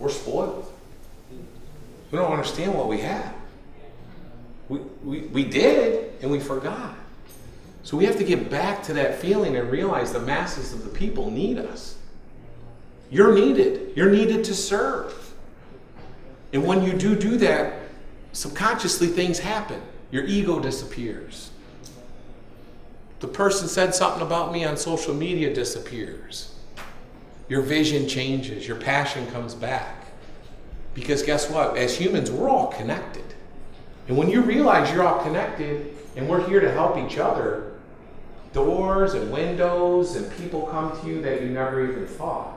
we're spoiled. We don't understand what we have. We, we, we did, and we forgot. So we have to get back to that feeling and realize the masses of the people need us. You're needed. You're needed to serve. And when you do do that, subconsciously things happen. Your ego disappears. The person said something about me on social media disappears. Your vision changes. Your passion comes back. Because guess what? As humans, we're all connected. And when you realize you're all connected and we're here to help each other, doors and windows and people come to you that you never even thought.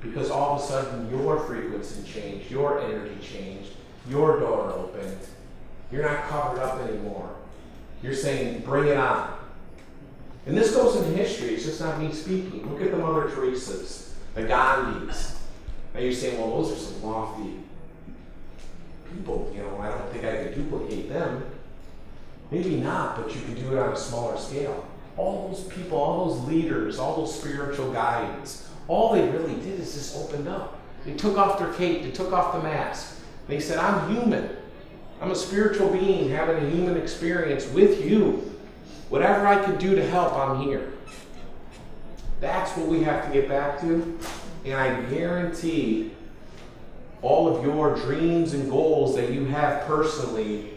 Because all of a sudden your frequency changed, your energy changed, your door opened. You're not covered up anymore. You're saying, bring it on. And this goes in history, it's just not me speaking. Look at the Mother Teresa's, the Gandhis. Now you're saying, well, those are some lofty people, you know, I don't think I could duplicate them. Maybe not, but you can do it on a smaller scale. All those people, all those leaders, all those spiritual guides, all they really did is just opened up. They took off their cape, they took off the mask. They said, I'm human. I'm a spiritual being having a human experience with you. Whatever I can do to help, I'm here. That's what we have to get back to. And I guarantee all of your dreams and goals that you have personally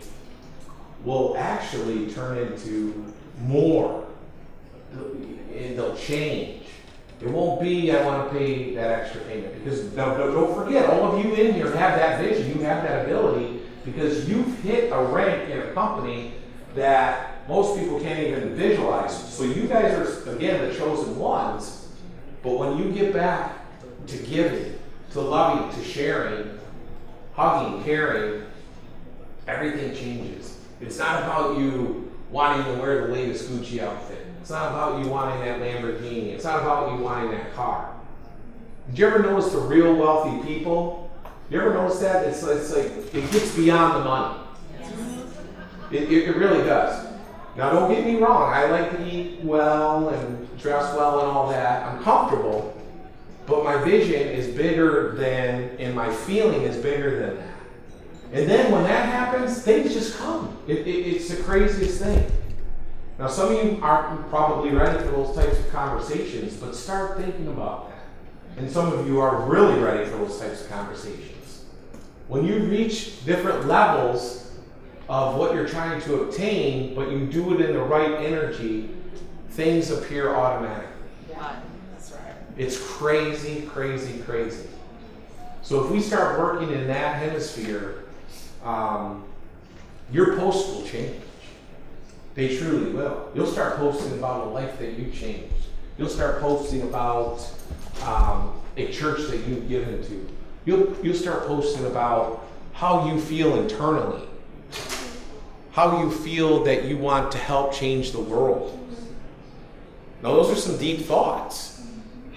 will actually turn into more. And they'll change. It won't be, I want to pay that extra payment. Because don't forget, all of you in here have that vision, you have that ability, because you've hit a rank in a company that most people can't even visualize. So you guys are, again, the chosen ones. But when you get back to giving, to loving, to sharing, hugging, caring, everything changes. It's not about you wanting to wear the latest Gucci outfit. It's not about you wanting that Lamborghini. It's not about you wanting that car. Did you ever notice the real wealthy people? You ever notice that? It's, it's like, it gets beyond the money. It, it, it really does. Now, don't get me wrong. I like to eat well and dress well and all that. I'm comfortable. But my vision is bigger than, and my feeling is bigger than that. And then when that happens, things just come. It, it, it's the craziest thing. Now, some of you aren't probably ready for those types of conversations, but start thinking about that. And some of you are really ready for those types of conversations. When you reach different levels of what you're trying to obtain, but you do it in the right energy, things appear automatically. Yeah, that's right. It's crazy, crazy, crazy. So if we start working in that hemisphere, um, your post will change. They truly will. You'll start posting about a life that you changed. You'll start posting about um, a church that you've given to. You'll, you'll start posting about how you feel internally, how you feel that you want to help change the world. Now, those are some deep thoughts,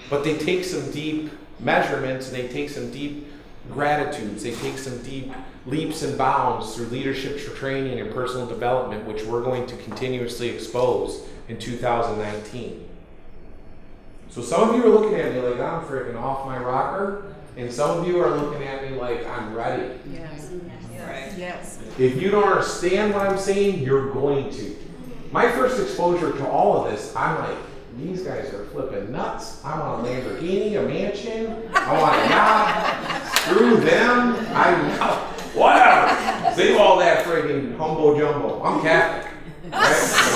but they take some deep measurements and they take some deep gratitudes, they take some deep leaps and bounds through leadership training and personal development, which we're going to continuously expose in 2019. So some of you are looking at me like I'm freaking off my rocker, and some of you are looking at me like I'm ready. Yes. Yes. yes. If you don't understand what I'm saying, you're going to. My first exposure to all of this, I'm like, these guys are flipping nuts. I want a Lamborghini, a mansion. Oh, I want a yacht. Screw them. I whatever. Save all that friggin' humbo jumbo. I'm Catholic. Right?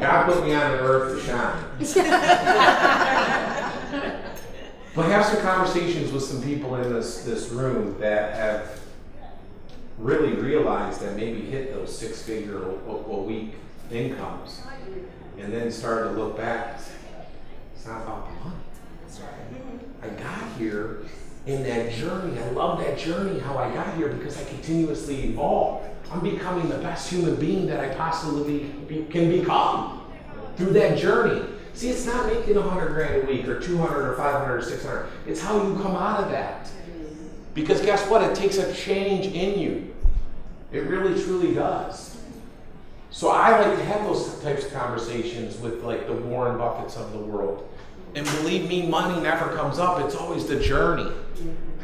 God put me on the earth to shine. but have some conversations with some people in this, this room that have really realized that maybe hit those six figure a, a week incomes and then started to look back and say, it's not about the money. I got here in that journey. I love that journey, how I got here, because I continuously evolve. I'm becoming the best human being that I possibly be, can become through that journey. See, it's not making 100 grand a week or 200 or 500 or 600. It's how you come out of that. Because guess what? It takes a change in you. It really, truly does. So I like to have those types of conversations with like the Warren Buffetts of the world, And believe me, money never comes up. It's always the journey.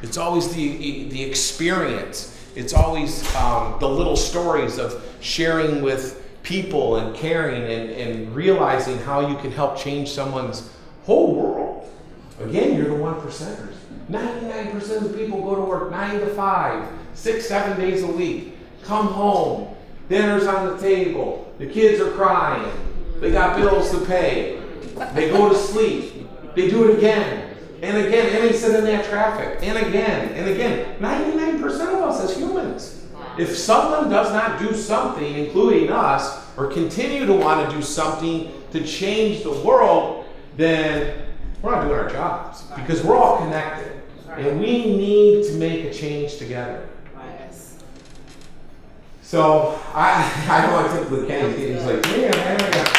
It's always the the experience. It's always um, the little stories of sharing with people and caring and, and realizing how you can help change someone's whole world. Again, you're the one percenters. 99% of the people go to work nine to five, six, seven days a week. Come home, dinner's on the table, the kids are crying, they got bills to pay, they go to sleep, they do it again, and again, and they sit in that traffic, and again, and again. 99% of us as humans. If someone does not do something, including us, or continue to want to do something to change the world, then we're not doing our jobs because we're all connected. And we need to make a change together. So I I know I typically can't. He's like, yeah, man.